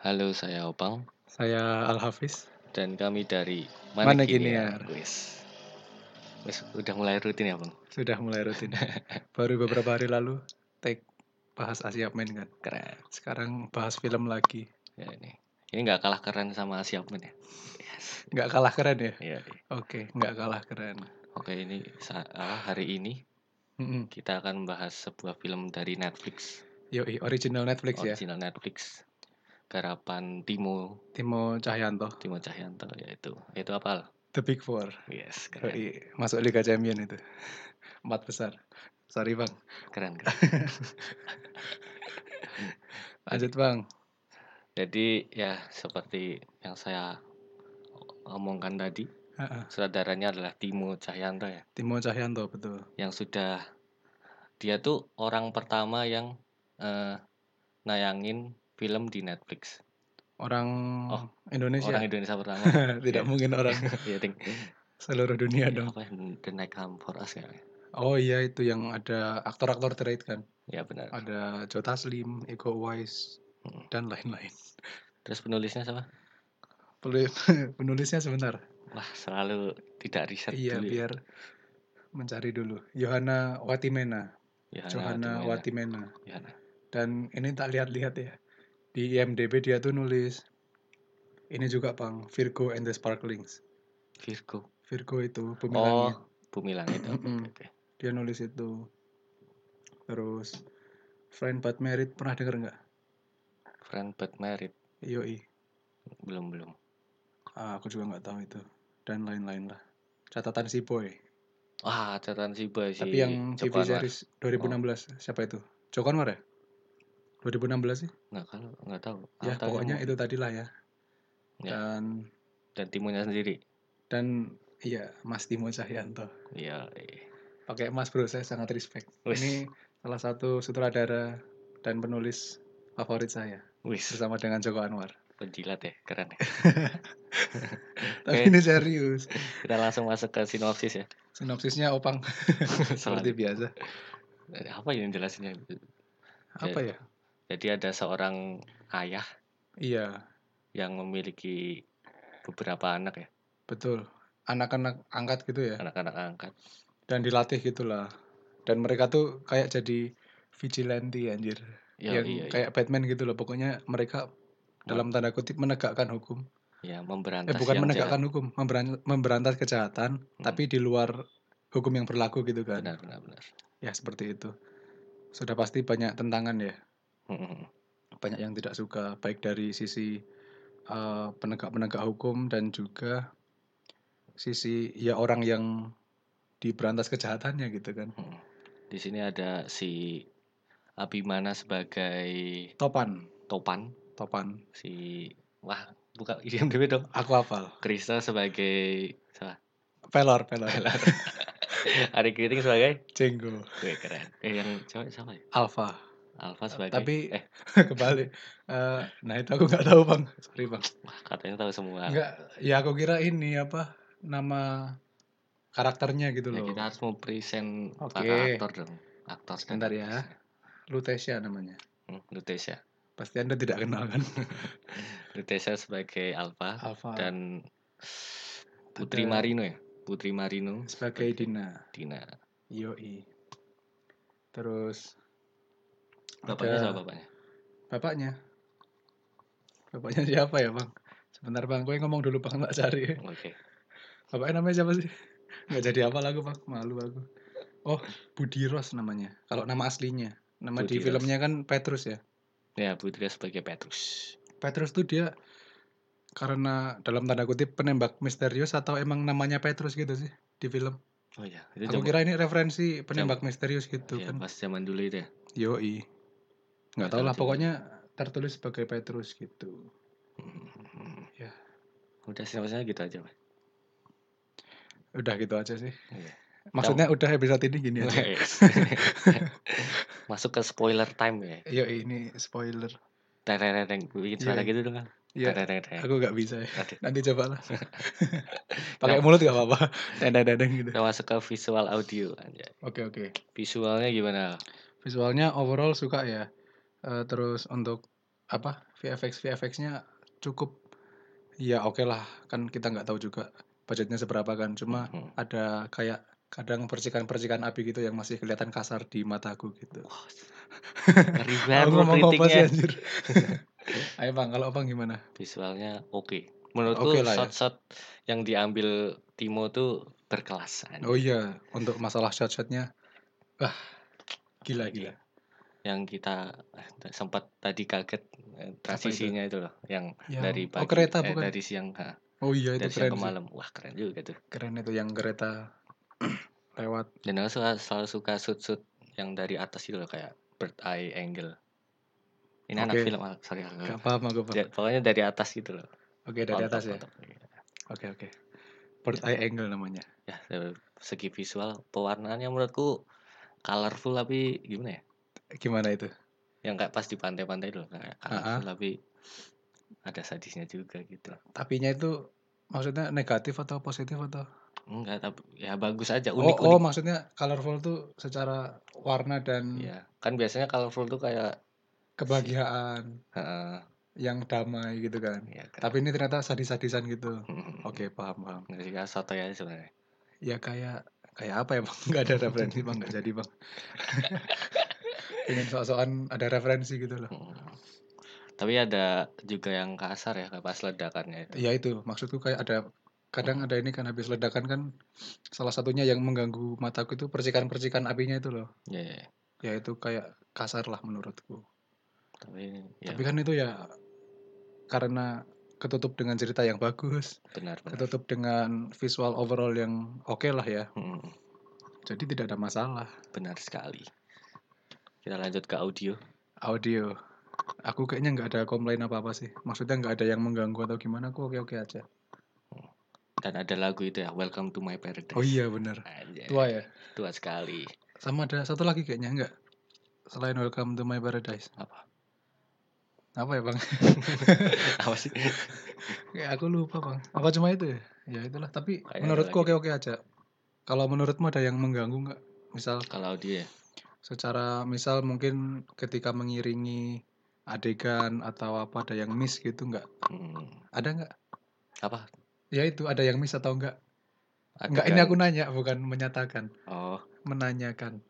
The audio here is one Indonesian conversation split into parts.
Halo, saya Opang Saya Al Hafiz. dan kami dari Mana Mana Giniar. Giniar. Wis. Wis udah mulai rutin ya, Bang? Sudah mulai rutin. Baru beberapa hari lalu take bahas Asia Men kan. Keren. Sekarang bahas film lagi. Ya ini. Ini nggak kalah keren sama Siapmen ya. Yes. Nggak kalah keren ya? Iya. iya. Oke, nggak kalah keren. Oke, ini apa, hari ini kita akan membahas sebuah film dari Netflix, Yoi, original Netflix ya. original Netflix. Garapan Timo Timo Cahyanto, Timo Cahyanto yaitu itu apa? Al? The Big Four. Yes, keren. Masuk Liga Champion itu. Empat besar. Sorry bang. Keren, keren. Lanjut bang. Jadi ya seperti yang saya omongkan tadi, Ha-ha. sutradaranya adalah Timo Cahyanto ya, Timo Cahyanto betul. yang sudah dia tuh orang pertama yang eh, nayangin film di Netflix. Orang Oh, Indonesia. Orang Indonesia pertama. Tidak mungkin orang Iya, ding. seluruh dunia dong. Apa? The Night Come for Us ya? Oh iya itu yang ada aktor-aktor terkait kan. Ya benar. Ada Joe Taslim, Iko Uwais, Mm. dan lain-lain. Terus penulisnya siapa? Penulisnya sebentar. Wah, selalu tidak riset Iya, dulu. ya. biar mencari dulu. Yohana Watimena. Yohana Johanna Watimena. Watimena. Yohana. Dan ini tak lihat-lihat ya. Di IMDb dia tuh nulis ini juga Bang, Virgo and the Sparklings. Virgo. Virgo itu bumi Oh, langit. Bumi Langit. Oke, Mm-mm. oke. Dia nulis itu. Terus Friend But Married pernah denger nggak? Friend but Married. Yoi. Belum, belum. Ah, aku juga nggak tahu itu. Dan lain-lain lah. Catatan si boy. Wah, catatan si boy si Tapi yang TV Anwar. series 2016 siapa itu? Joko Anwar ya? 2016 sih? Nggak kalau nggak tahu. Ya, Aku tahu pokoknya yang- itu tadi lah ya. Ya. Dan dan Timonya sendiri. dan iya Mas Timo Cahyanto. Iya. eh. Pakai Mas Bro, saya sangat respect. Wis. Ini salah satu sutradara dan penulis favorit saya Wis, bersama dengan Joko Anwar. penjilat ya, keren ya. Tapi ini serius. Kita langsung masuk ke sinopsis ya. Sinopsisnya opang seperti biasa. Apa yang jelasinnya? Apa ya? Jadi ada seorang ayah Iya, yang memiliki beberapa anak ya, betul. Anak-anak angkat gitu ya. anak-anak angkat. dan dilatih gitulah dan mereka tuh kayak jadi vigilante anjir Ya, yang iya, iya. kayak Batman gitu loh pokoknya mereka dalam tanda kutip menegakkan hukum ya eh memberantas bukan yang menegakkan jahat. hukum memberan- memberantas kejahatan Hmm. tapi di luar hukum yang berlaku gitu kan Benar, benar, benar. ya seperti itu sudah pasti banyak tentangan ya Banyak yang tidak suka baik dari sisi eh, penegak-penegak hukum dan juga sisi ya orang yang diberantas kejahatannya gitu kan. Mm. Di sini ada si Abimana sebagai topan. Topan, topan. Si wah buka IMDb dong. aku hafal. Krista sebagai salah. pelor pelor. Ari Kriting sebagai? Jenggo. Wih, keren. Eh yang cewek siapa ya? Alpha Alfa sebagai tapi- eh kebalik Eh, nah itu aku nggak tahu bang sorry bang wah, katanya tahu semua. nggak ya aku kira ini apa nama karakternya gitu Ya, loh kita harus mau present para aktor dong. Aktor Sebentar ya. Lutesia namanya Hmm, Lutesia. pasti anda tidak kenal kan Lutesia sebagai Alfa Alpha dan Putri Ada- Marino ya. Putri Marino sebagai Dina Dina. Yoi terus Bapaknya ada- siapa bapaknya? bapaknya bapaknya siapa ya bang sebentar bang gue ngomong dulu bang tak cari Oke. Bapaknya namanya siapa sih? Nggak jadi apa lagu bang, malu aku. Oh, Budi Ros namanya. Kalau nama aslinya, nama Budi di Ros. filmnya kan Petrus ya. Ya, Putri sebagai Petrus. Petrus tuh dia karena dalam tanda kutip penembak misterius atau emang namanya Petrus gitu sih di film. Oh iya, itu Aku zaman- kira ini referensi penembak misterius gitu iya, kan. pas zaman dulu itu ya. Yoi. Nggak tahu lah, pokoknya tertulis sebagai Petrus gitu. Hmm. Ya. Udah sinopsisnya gitu aja, Pak. Udah gitu aja sih. Iya. Maksudnya udah episode ini gini aja. Wes. Masuk ke spoiler time ya. Yoi, ini spoiler. Tereng bikin suara Iya. gitu dong kan. Ya, Tereng. aku nggak bisa ya. Nanti coba lah. Pakai mulut gak apa-apa. Dadang-dadang gitu. Kita masuk ke visual audio aja. Oke oke. Visualnya gimana? Visualnya overall suka ya. Eh, terus untuk apa VFX VFX-nya cukup ya oke lah kan kita nggak tahu juga budgetnya seberapa kan cuma Mhm. ada kayak kadang percikan-percikan api gitu yang masih kelihatan kasar di mataku gitu. Wah, ngeri banget Aku ngomong apa sih anjir? Ayo Bang, kalau Abang gimana? Visualnya oke. Menurutku Oke lah ya. shot-shot yang diambil Timo tuh berkelas. Oh iya, untuk masalah shot-shotnya, wah gila gila. Yang kita eh, sempat tadi kaget eh, transisinya itu loh, yang Yang- dari oh, pagi kereta eh, bukan? dari siang ha, Oh iya itu dari siang keren ke sih. malam. Wah keren juga tuh. Keren itu yang kereta lewat. Dan aku suka, selalu suka shoot-shoot yang dari atas itu loh kayak bird eye angle. Ini anak Oke. film, ah, sorry. Gak paham aku. Ja- Pokoknya dari atas gitu loh. Oke dari Mantap, atas ya. Iya. Oke oke. Bird eye angle namanya. Ya, dari segi visual pewarnaannya menurutku colorful tapi gimana ya? Gimana itu? Yang kayak pas di pantai-pantai itu loh, kayak colorful tapi ada sadisnya juga gitu. Tapinya itu maksudnya negatif atau positif atau? Enggak, tapi ya bagus aja, Oh, unik-unik. oh maksudnya colorful tuh secara warna dan Iya, kan biasanya colorful tuh kayak kebahagiaan heeh, yang damai gitu kan. ya kan. Tapi ini ternyata sadis-sadisan gitu. Mm-mm. Oke paham paham. Nggak sih, kayak soto ya sebenarnya. Ya kayak kayak apa ya bang? Nggak ada referensi bang, nggak jadi bang. Ingin sok-sokan ada referensi gitu loh. Mm. Tapi ada juga yang kasar ya, pas ledakannya itu. Ya itu maksudku kayak ada kadang ada ini kan habis ledakan kan salah satunya yang mengganggu mataku itu percikan-percikan apinya itu loh. Ya, ya, ya. Ya itu kayak kasar lah menurutku. tapi ya Tapi kan itu ya karena ketutup dengan cerita yang bagus, benar benar. ketutup dengan visual overall yang oke lah ya. Mm, Jadi tidak ada masalah. benar sekali. Kita lanjut ke audio. Audio. Aku kayaknya nggak ada komplain apa-apa sih. Maksudnya nggak ada yang mengganggu atau gimana. Aku oke-oke aja. Dan ada lagu itu ya, Welcome to My Paradise. Oh iya bener. Anjay, Tua ya. tua sekali. Sama ada satu lagi kayaknya nggak. Selain Welcome to My Paradise. Apa? Apa ya bang? Apa sih? Kayak aku lupa bang. Apa cuma itu ya? Ya itulah. Tapi ada menurutku oke-oke aja. Kalau menurutmu ada yang mengganggu nggak? Misal Kalau audio ya, secara misal mungkin ketika mengiringi adegan atau apa ada yang miss gitu nggak? hmm, Ada nggak? apa? Ya itu ada yang miss atau enggak? Enggak ini Adegan- aku nanya bukan menyatakan. Oh, menanyakan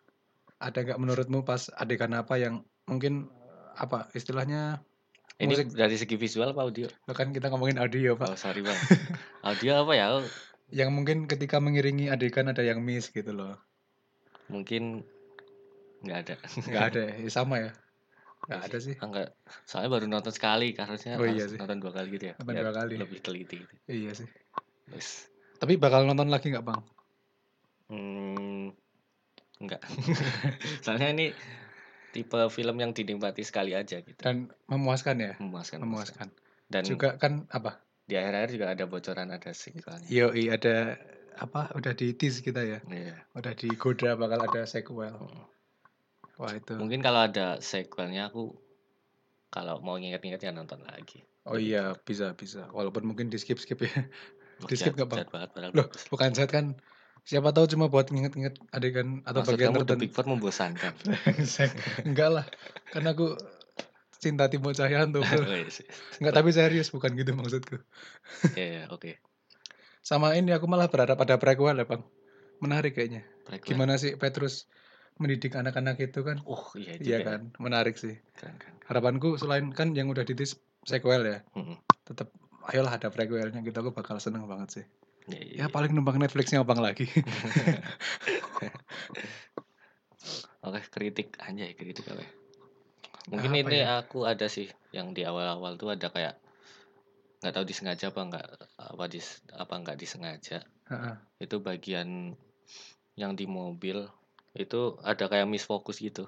ada nggak menurutmu pas adegan apa yang mungkin apa istilahnya ini Musik. dari segi visual apa audio? kan kita ngomongin audio pak Oh, sorry bang. audio apa ya? Yang mungkin ketika mengiringi adegan ada yang miss gitu loh Mungkin nggak ada. nggak ada ya Ya, sama ya nggak ada sih Enggak. Soalnya baru nonton sekali, harusnya Oh, iya sih. nonton dua kali gitu ya. Nonton dua kali. Lebih teliti. Gitu. iya sih Terus, tapi bakal nonton lagi nggak bang hmm, enggak. Soalnya ini tipe film yang dinikmati sekali aja gitu. dan memuaskan ya Memuaskan. memuaskan Dan juga kan apa di akhir-akhir juga ada bocoran ada sequelnya. yo ada apa udah di tease kita ya Iya. udah digoda bakal ada sequel Hmm. Wah itu. Mungkin kalau ada sequelnya aku kalau mau nginget-nginget ya nonton lagi. oh iya bisa bisa. Walaupun mungkin di skip skip ya Di skip banget padahal Loh, bukan set kan? Siapa tahu cuma buat nginget-nginget adegan atau Maksud bagian kamu tertentu. Big Four membosankan. Enggak lah. Karena aku cinta Timo Cahyanto. Oh, iya enggak tapi serius bukan gitu maksudku. Iya, iya, oke. sama ini aku malah berharap ada prequel ya bang. Menarik kayaknya. Prequel. gimana sih Petrus mendidik anak-anak itu kan Oh, iya iya juga. kan menarik sih Keren, keren. harapanku selain kan yang udah ditis sequel ya Mm-mm. tetap ayolah ada prequelnya gitu aku bakal seneng banget sih Iya, iya, ya iya. paling numpang Netflixnya abang lagi Oke, kritik anjay, kritik apa ya? Mungkin Apa ini ya? aku ada sih yang di awal-awal tuh ada kayak nggak tahu disengaja apa nggak apa dis apa nggak disengaja Heeh. itu bagian yang di mobil itu ada kayak misfokus gitu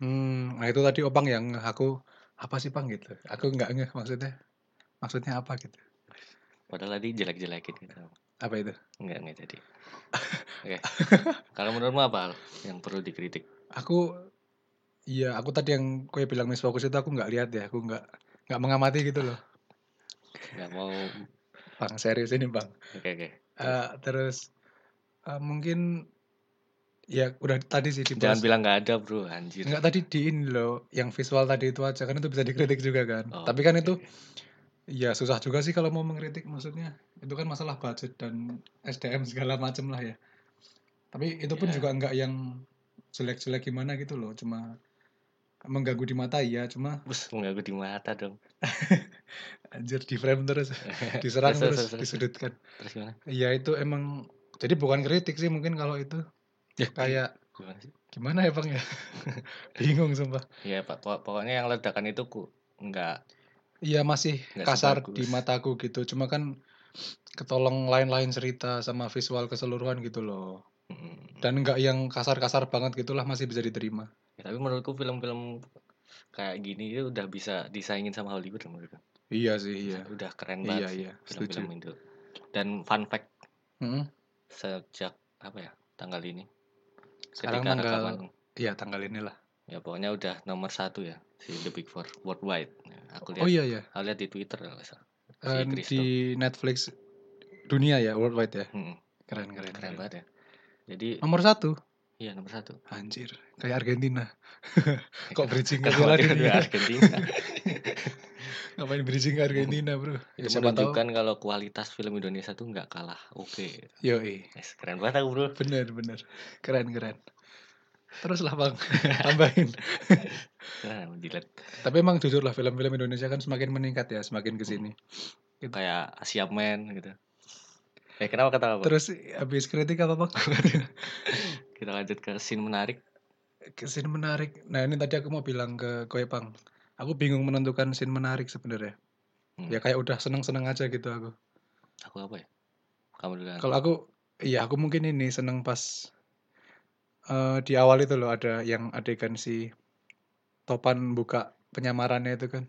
Hmm, nah itu tadi opang yang aku apa sih bang gitu. Aku nggak ngeh maksudnya. Maksudnya apa gitu? padahal tadi jelek-jelekin gitu Apa itu? nggak nggak jadi oke kalau menurutmu apa Al, yang perlu dikritik Aku, iya aku tadi yang kue bilang misfokus itu aku nggak lihat ya. Aku nggak nggak mengamati gitu loh. nggak mau Bang serius ini bang. oke oke Eh, terus eh, mungkin Ya udah tadi sih di Jangan bilang nggak ada, Bro, anjir. Enggak tadi di ini loh, yang visual tadi itu aja, kan itu bisa dikritik juga kan. Oh, Tapi kan oke itu ya susah juga sih kalau mau mengkritik maksudnya. Itu kan masalah budget dan SDM segala macam lah ya. Tapi itu pun Ya. juga enggak yang jelek-jelek gimana gitu loh, cuma mengganggu di mata iya, cuma Bus, mengganggu di mata dong. anjir di frame terus, diserang Terus terus terus, disudutkan. Terus gimana? Iya itu emang jadi bukan kritik sih mungkin kalau itu. Ya, Kayak gimana sih? gimana ya Bang ya? Bingung sumpah. Ya, Pak, po pokoknya yang ledakan itu ku nggak Iya masih nggak kasar di mataku gitu, cuma kan ketolong lain-lain cerita sama visual keseluruhan gitu loh. Dan enggak yang kasar-kasar banget gitulah masih bisa diterima. Ya, tapi menurutku film-film kayak gini itu udah bisa disaingin sama Hollywood menurutku. Iya sih, iya. Udah keren Iya, banget iya, setuju. film-film itu. Dan fun fact Mhm. sejak apa ya tanggal ini Sekarang ketika tanggal rekaman iya tanggal inilah. ya pokoknya udah nomor satu ya si The Big Four worldwide Ya, aku Oh lihat iya ya. aku lihat di Twitter kalau salah si Christo di Netflix dunia ya, worldwide ya. Hmm, Keren, keren, keren keren. banget ya jadi Nomor satu, iya nomor satu anjir, kayak Argentina. Kok bridging ke tiba-tiba Dunia? Argentina Ngapain bridging ke Argentina, bro? Ya, itu siapa tahu. menunjukkan kalau kualitas film Indonesia tuh nggak kalah oke Yoi, Yes, keren banget aku bro bener, bener. Keren, keren. Terus lah bang, tambahin. jilat Tapi emang jujur lah film-film Indonesia kan semakin meningkat ya, semakin ke sini. kayak Asia Man gitu eh kenapa kata apa Terus habis kritik apa bang? kita lanjut ke scene menarik scene menarik. Nah ini tadi aku mau bilang ke Koe Pang. Aku bingung menentukan scene menarik sebenarnya. Hmm. Ya kayak udah seneng-seneng aja gitu aku. aku apa ya kamu dulu? Kalau aku, iya aku mungkin ini seneng pas eh, di awal itu loh ada yang adegan si Topan buka penyamarannya itu kan,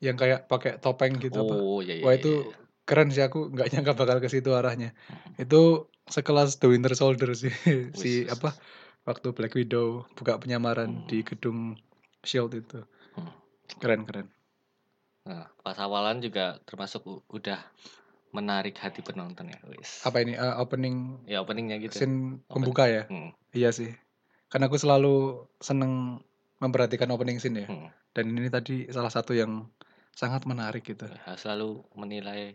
yang kayak pakai topeng gitu apa? oh iya iya Wah iya, itu iya. keren sih aku nggak nyangka bakal ke situ arahnya. Hmm. Itu sekelas The Winter Soldier sih si apa waktu Black Widow buka penyamaran Hmm. di gedung Shield itu. Keren keren. Nah, pas awalan juga termasuk udah menarik hati penonton ya, wis. Apa ini eh, opening Ya openingnya gitu. scene pembuka ya? Hmm, Iya sih. Karena aku selalu seneng memperhatikan opening scene ya. hmm. Dan ini tadi salah satu yang sangat menarik gitu. Ya, selalu menilai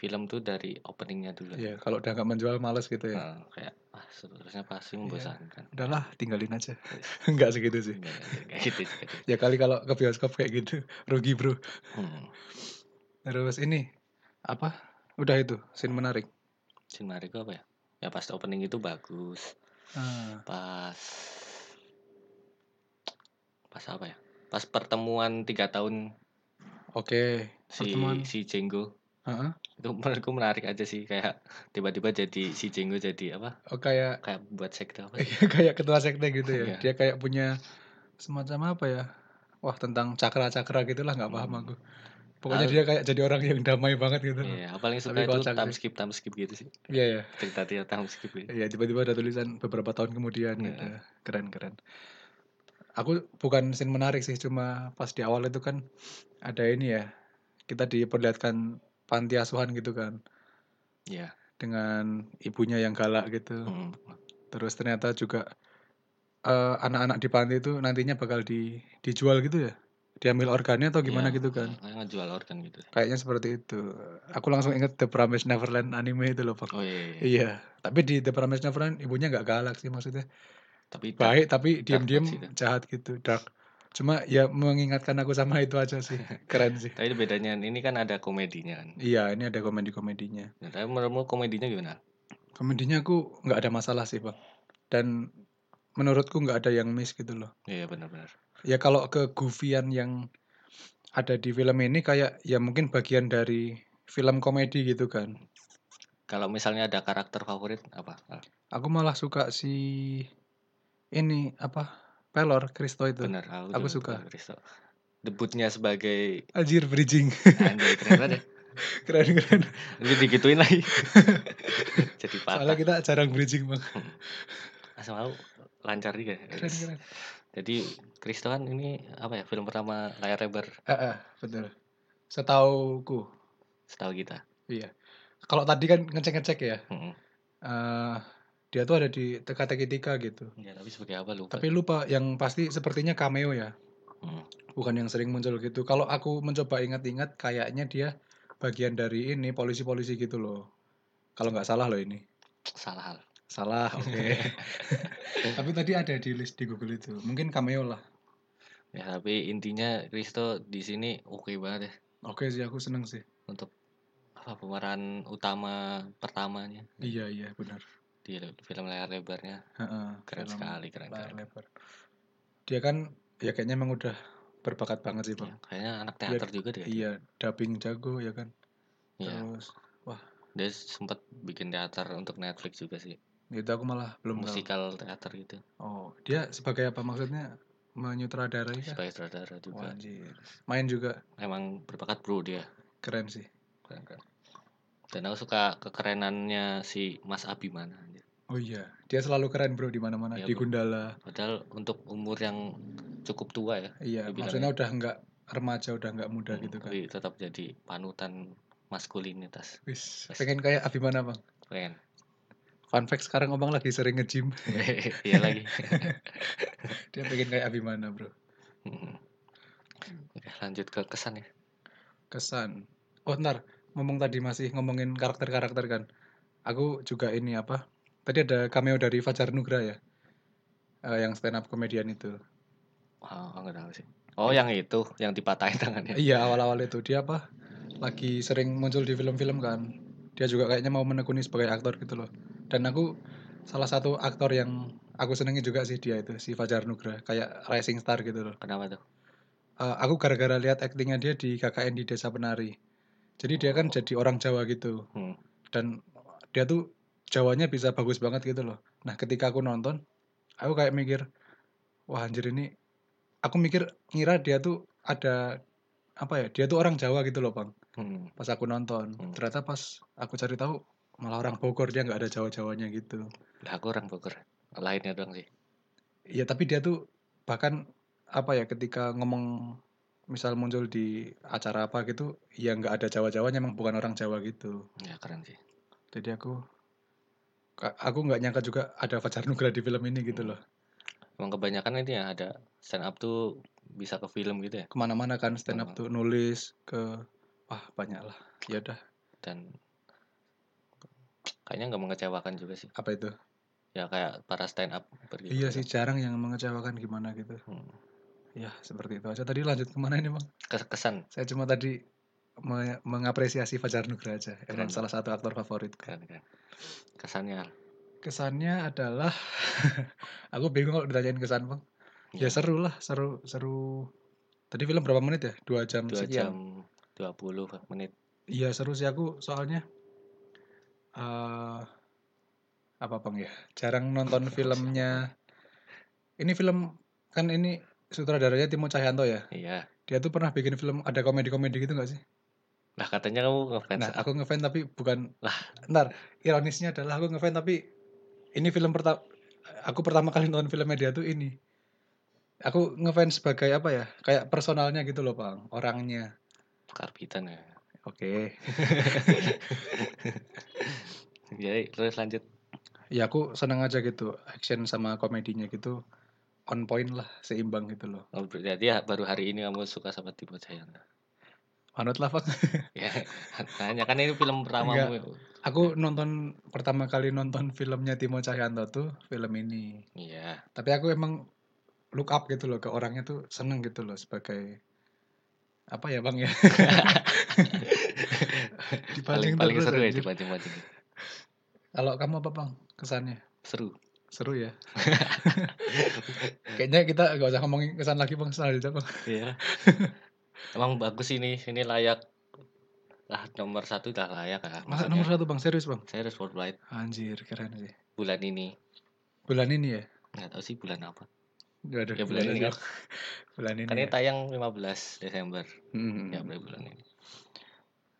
film tuh dari openingnya dulu. Iya, kalau udah nggak menjual males gitu ya. Nah, kayak ah seterusnya pasti membosankan. Udahlah, tinggalin aja. Enggak segitu sih. Enggak, enggak, gitu sih. Ya kali kalau ke bioskop kayak gitu, rugi bro. Hmm. Terus ini apa? Udah itu scene menarik. Scene menarik apa ya? Ya pas opening itu bagus. Ah, Pas pas apa ya? Pas pertemuan tiga tahun Oke, si pertemuan. si Jenggo Heeh. itu menurutku menarik aja sih kayak tiba-tiba jadi si Jenggo jadi apa Oh kayak kayak buat sekte apa Iya, kayak ketua sekte gitu ya. Iya. Dia kayak punya semacam apa ya? Wah tentang cakra-cakra gitulah nggak paham Hmm. aku. Pokoknya Al- dia kayak jadi orang yang damai banget gitu. iya paling suka itu time skip time skip gitu sih Iya ya. cerita dia time skip gitu Iya tiba-tiba ada tulisan beberapa tahun kemudian Iya. gitu. Keren keren. Aku bukan scene menarik sih, cuma pas di awal itu kan ada ini ya. Kita diperlihatkan panti asuhan gitu kan iya dengan ibunya yang galak gitu. Hmm. Terus ternyata juga eh, anak-anak di panti itu nantinya bakal di dijual gitu ya. Diambil organnya atau gimana Iya, gitu kan. kayak ngejual organ gitu Kayaknya seperti itu. Aku langsung inget The Promised Neverland anime itu loh, Bang. oh iya, iya, iya. Iya, tapi di The Promised Neverland ibunya nggak galak sih maksudnya. tapi Baik tapi dark diam-diam jahat gitu, dark. Cuma ya mengingatkan aku sama itu aja sih. Keren sih. tapi bedanya ini kan ada komedinya kan Iya, ini ada komedi-komedinya. nah, tapi menurutmu komedinya gimana Komedinya aku nggak ada masalah sih, Bang. Dan menurutku nggak ada yang miss gitu loh. iya benar-benar Ya kalau ke Goofian yang ada di film ini kayak ya mungkin bagian dari film komedi gitu kan. kalau misalnya ada karakter favorit apa Aku malah suka si ini apa? Pelor Kristo itu. benar aku, Aku suka. Kristo debutnya sebagai Anjir bridging. anjay keren banget ya keren keren. Nanti digituin lagi. Jadi Soalnya patah. kita jarang bridging, Bang. Asal mau lancar juga. Keren keren. Jadi Kristo kan ini apa ya film pertama layar lebar Eh, eh, betul. Setauku, setahu kita. iya. Kalau tadi kan ngecek-ngecek ya. Mm-mm. eh dia tuh ada di teka-teki 3 gitu. Ya, tapi sebagai apa lupa. Tapi lupa, yang pasti sepertinya cameo ya. Hmm. Bukan yang sering muncul gitu. Kalau aku mencoba ingat-ingat kayaknya dia bagian dari ini polisi-polisi gitu loh. Kalau nggak salah loh ini. Salah hal. Salah, oke. Tapi tadi ada di list di Google itu. Mungkin cameo lah. Ya, tapi intinya Risto di sini oke banget ya Oke sih, aku seneng sih. untuk apa pemeran utama pertamanya Iya, iya, benar. Di film layar lebarnya. Heeh, Keren film sekali, keren, layar keren. lebar. Dia kan ya kayaknya emang udah berbakat banget sih, Ya, Bang. kayaknya anak teater juga dia. Iya, dubbing jago ya kan. Iya, Terus dia sempat bikin teater untuk Netflix juga sih. itu aku malah belum tahu. Musikal teater gitu. Oh, dia sebagai apa maksudnya? Menyutradarai kah? Sebagai sutradara juga. anjir. Main juga Emang berbakat bro dia. keren sih. Keren, keren. Dan aku suka kekerenannya si Mas Abimana. Oh iya, dia selalu keren bro di mana-mana, Iya, di. Gundala. Padahal untuk umur yang cukup tua ya. Iya, maksudnya udah nggak remaja, udah nggak muda Hmm, gitu kan. Tapi tetap jadi panutan maskulinitas. Wis, pengen kayak Abimana bang. Keren. Fun fact sekarang Obang lagi sering nge-gym. Iya lagi. dia pengen kayak Abimana bro. Hmm. Oke, lanjut ke kesan ya. Kesan. Oh ntar, ngomong tadi masih ngomongin karakter-karakter kan. Aku juga ini apa? Tadi ada cameo dari Fajar Nugra ya. Eh, yang stand up komedian itu. Oh, enggak tahu sih. Oh, yang itu, yang dipatahin tangannya. Iya awal-awal itu dia apa? Lagi sering muncul di film-film kan. Dia juga kayaknya mau menekuni sebagai aktor gitu loh. Dan aku salah satu aktor yang aku senengi juga sih dia itu si Fajar Nugra kayak rising star gitu loh. Kenapa tuh? Eh, aku gara-gara lihat aktingnya dia di KKN di Desa Penari. Jadi dia kan jadi orang Jawa gitu. Hmm. Dan dia tuh Jawanya bisa bagus banget gitu loh. Nah ketika aku nonton, aku kayak mikir, wah anjir ini, aku mikir ngira dia tuh ada apa ya? Dia tuh orang Jawa gitu loh bang. Hmm. Pas aku nonton, Hmm. ternyata pas aku cari tahu malah orang Bogor dia nggak ada Jawa-Jawanya gitu. Lah aku orang Bogor. Lainnya doang sih. Iya tapi dia tuh bahkan apa ya ketika ngomong misal muncul di acara apa gitu, ya nggak ada Jawa-Jawanya emang bukan orang Jawa gitu. Ya keren sih. Jadi aku aku nggak nyangka juga ada Fajar Nugra di film ini gitu loh. Emang kebanyakan ini ya ada stand up tuh bisa ke film gitu ya. Ke mana-mana kan stand up tuh nulis ke wah banyak lah. Ya udah Dan kayaknya nggak mengecewakan juga sih. apa itu? Ya kayak para stand up pergi. Iya sih jarang yang mengecewakan gimana gitu. Hmm. Ya seperti itu aja. Tadi lanjut ke mana ini bang? Kes- Kesan Saya cuma tadi me- mengapresiasi Fajar Nugra aja. Emang Keren. salah satu aktor favorit. keren keren. Kesannya Kesannya adalah aku bingung kalau ditanyain kesan bang. Ya, ya, seru lah, seru seru. Tadi film berapa menit ya? Dua jam dua jam 20 menit. Iya seru sih aku soalnya eh apa bang ya jarang nonton filmnya ini film kan ini sutradaranya Timo Cahyanto ya Iya. dia tuh pernah bikin film ada komedi-komedi gitu nggak sih Lah katanya kamu ngefans. nah aku ngefans tapi bukan Lah. ntar ironisnya adalah aku ngefans tapi ini film pertama aku pertama kali nonton filmnya dia tuh ini aku ngefans sebagai apa ya kayak personalnya gitu loh bang orangnya Karbitan ya. oke Jadi terus lanjut. ya aku seneng aja gitu action sama komedinya gitu on point lah seimbang gitu loh Oh, berarti ya baru hari ini kamu suka sama Timo Cahyanto. Manut lah Bang. Ya, tanya kan ini film pertamamu. aku nonton pertama kali nonton filmnya Timo Cahyanto tuh film ini Iya. tapi aku emang look up gitu loh ke orangnya tuh seneng gitu loh sebagai apa ya bang ya paling paling seru ya anjir. dipancing-pancing. kalau kamu apa bang kesannya Seru. seru ya kayaknya kita gak usah ngomongin kesan lagi bang selanjutnya bang Iya. Emang bagus ini, ini layak lah nomor satu udah layak lah. masa nomor satu bang serius bang Serius Spotlight anjir keren sih bulan ini. bulan ini ya Nggak tahu sih bulan apa. Waduh, Ya, bulan ini kan. bulan ini Kan ini ya. tayang 15 Desember. Hmm. Ya, bulan ini.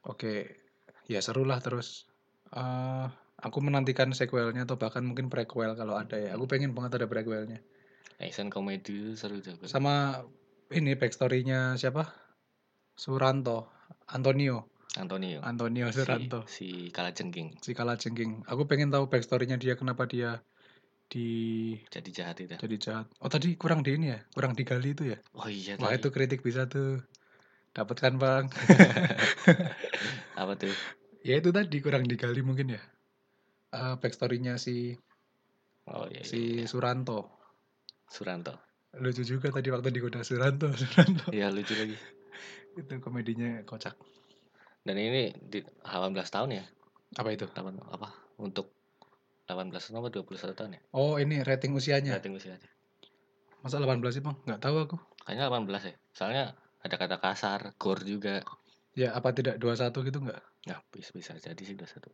Oke, ya seru lah terus. eh aku menantikan sequelnya atau bahkan mungkin prequel kalau ada ya. Aku pengen banget ada prequelnya. Action comedy seru juga. Sama ini backstory-nya siapa? Suranto, Antonio. Antonio. Antonio Si, Suranto. si Kalajengking. Si Kalajengking. Aku pengen tahu backstory-nya dia kenapa dia di Jadi jahat itu. jadi jahat. Oh tadi kurang di ini ya, kurang digali itu ya. Oh iya Wah tadi. itu kritik bisa tuh. Dapat kan bang? Apa tuh? ya itu tadi kurang digali mungkin ya. Eh backstory-nya si Oh iya, iya, si iya. Suranto. Suranto. Lucu juga tadi waktu digoda Suranto. Suranto. Iya lucu lagi. Itu komedinya kocak. Dan ini di 18 tahun ya? Apa itu? 8 apa? Untuk 18 tahun apa 21 tahun ya? Oh ini rating usianya. Rating usianya. Masa 18 sih bang? Nggak tahu aku. Kayaknya 18 ya. Soalnya ada kata kasar, gore juga. Ya apa tidak 21 gitu nggak? Nah, bisa bisa jadi sih 21.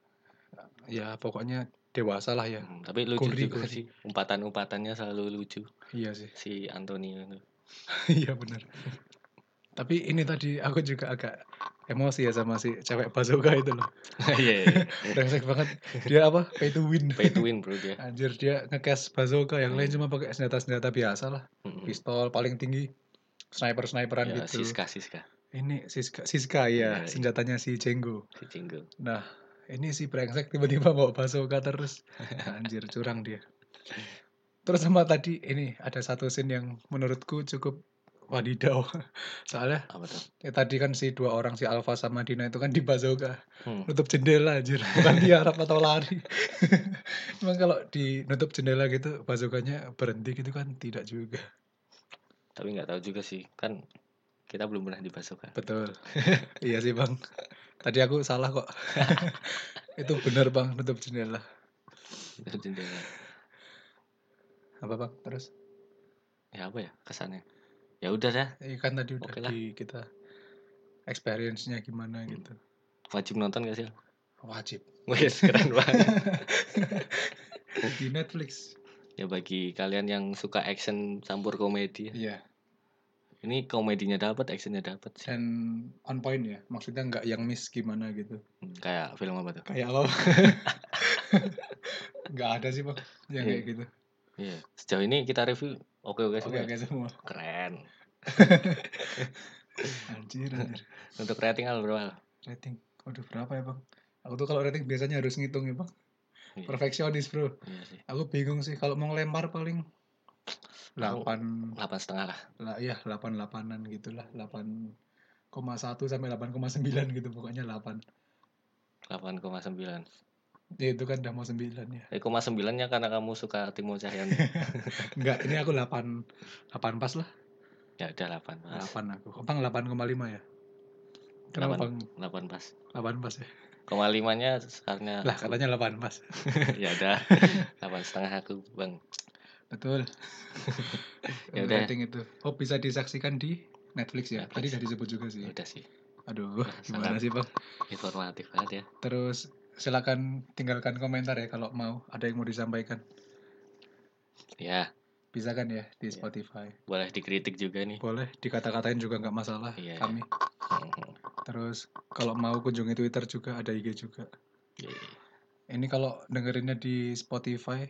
Ya pokoknya dewasa lah ya. Hmm, tapi lucu Gurih, juga sih. Umpatan-umpatannya selalu lucu Iya sih. si Antonio itu. Iya benar. Tapi ini tadi aku juga agak emosi ya sama si cewek bazooka itu loh. Iya, iya, iya. Brengsek banget. Dia apa? Pay to win. Pay to win bro dia. Anjir dia nge-cash bazooka yang lain Hmm. cuma pakai senjata-senjata biasa lah. Mm-mm. Pistol paling tinggi. Sniper-sniperan Ya, gitu. Siska Siska Ini Siska, Siska ya, iya. senjatanya si Jenggo. si Jinggo. Nah, ini si brengsek tiba-tiba bawa bazooka terus. Anjir, curang dia. Terus sama tadi ini ada satu scene yang menurutku cukup wadidaw. Soalnya Apa tuh? ya tadi kan si dua orang si Alfa sama Dina itu kan di bazooka Hmm. nutup jendela anjir bukan tiarap atau lari emang kalau di nutup jendela gitu bazookanya berhenti gitu kan tidak juga Tapi nggak tahu juga sih. Kan kita belum pernah dibasuhkan. betul iya sih bang tadi aku salah kok itu benar bang nutup jendela Jendela. apa bang terus Ya apa ya kesannya? Ya udah ya, Iya kan tadi udah Oke lah. di kita experience-nya gimana Hmm. gitu wajib nonton gak sih? wajib Wes keren banget. di Netflix ya bagi kalian yang suka action campur komedi, ya. iya ini komedinya dapat, actionnya dapat sih. dan on point ya maksudnya nggak yang miss gimana gitu Hmm, Kayak film apa tuh? kayak apa nggak ada sih bang yang Iya. kayak gitu Iya. Sejauh ini kita review oke-oke oke semua. oke semua Keren. anjir anjir Untuk rating al berapa? rating waduh berapa ya bang aku tuh kalau rating biasanya harus ngitung ya bang Iya. perfeksionis bro Iya sih. aku bingung sih kalau mau ngelempar paling delapan Delapan setengah lah. lah ya delapan delapanan gitulah delapan koma satu sampai delapan koma sembilan gitu pokoknya delapan 8,9 ya itu kan udah mau sembilan ya Eh, koma sembilannya karena kamu suka Timo Cahyanto. enggak ini aku delapan delapan pas lah ya udah 8 pas. delapan aku bang delapan koma lima ya kenapa bang 8 pas. delapan pas ya Koma limanya karena lah aku- katanya delapan pas ya udah. 8 setengah aku, Bang. betul Ya udah. itu oh bisa disaksikan di Netflix ya Netflix. tadi udah disebut juga sih Udah sih. aduh Nah, gimana sih bang Informatif banget ya. terus silakan tinggalkan komentar ya kalau mau ada yang mau disampaikan Ya, bisa kan ya di Iya. Spotify boleh dikritik juga nih. boleh dikata-katain juga nggak masalah Iya. kami Mhm. terus kalau mau kunjungi Twitter juga ada IG juga Iya, iya. ini kalau dengerinnya di Spotify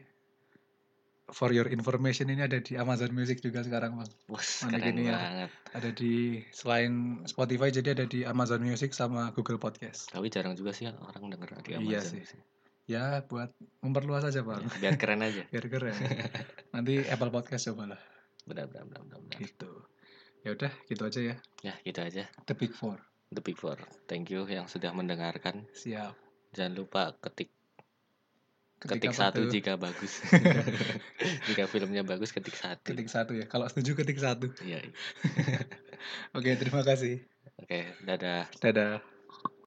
for your information ini ada di Amazon Music juga sekarang bang Bos, Mana keren gini ya. banget. ada di selain Spotify jadi ada di Amazon Music sama Google Podcast Tapi jarang juga sih orang denger di Amazon. Iya sih. ya buat memperluas aja bang Ya, biar keren aja. biar keren nanti Apple Podcast cobalah Benar, benar, benar, benar. benar. gitu ya udah gitu aja ya Ya, gitu aja. The Big Four The Big Four. Thank you yang sudah mendengarkan. siap Jangan lupa ketik Ketik ketik satu tuh? jika bagus. jika filmnya bagus ketik satu. ketik satu ya kalau setuju ketik satu Iya. iya. oke terima kasih Oke, dadah. dadah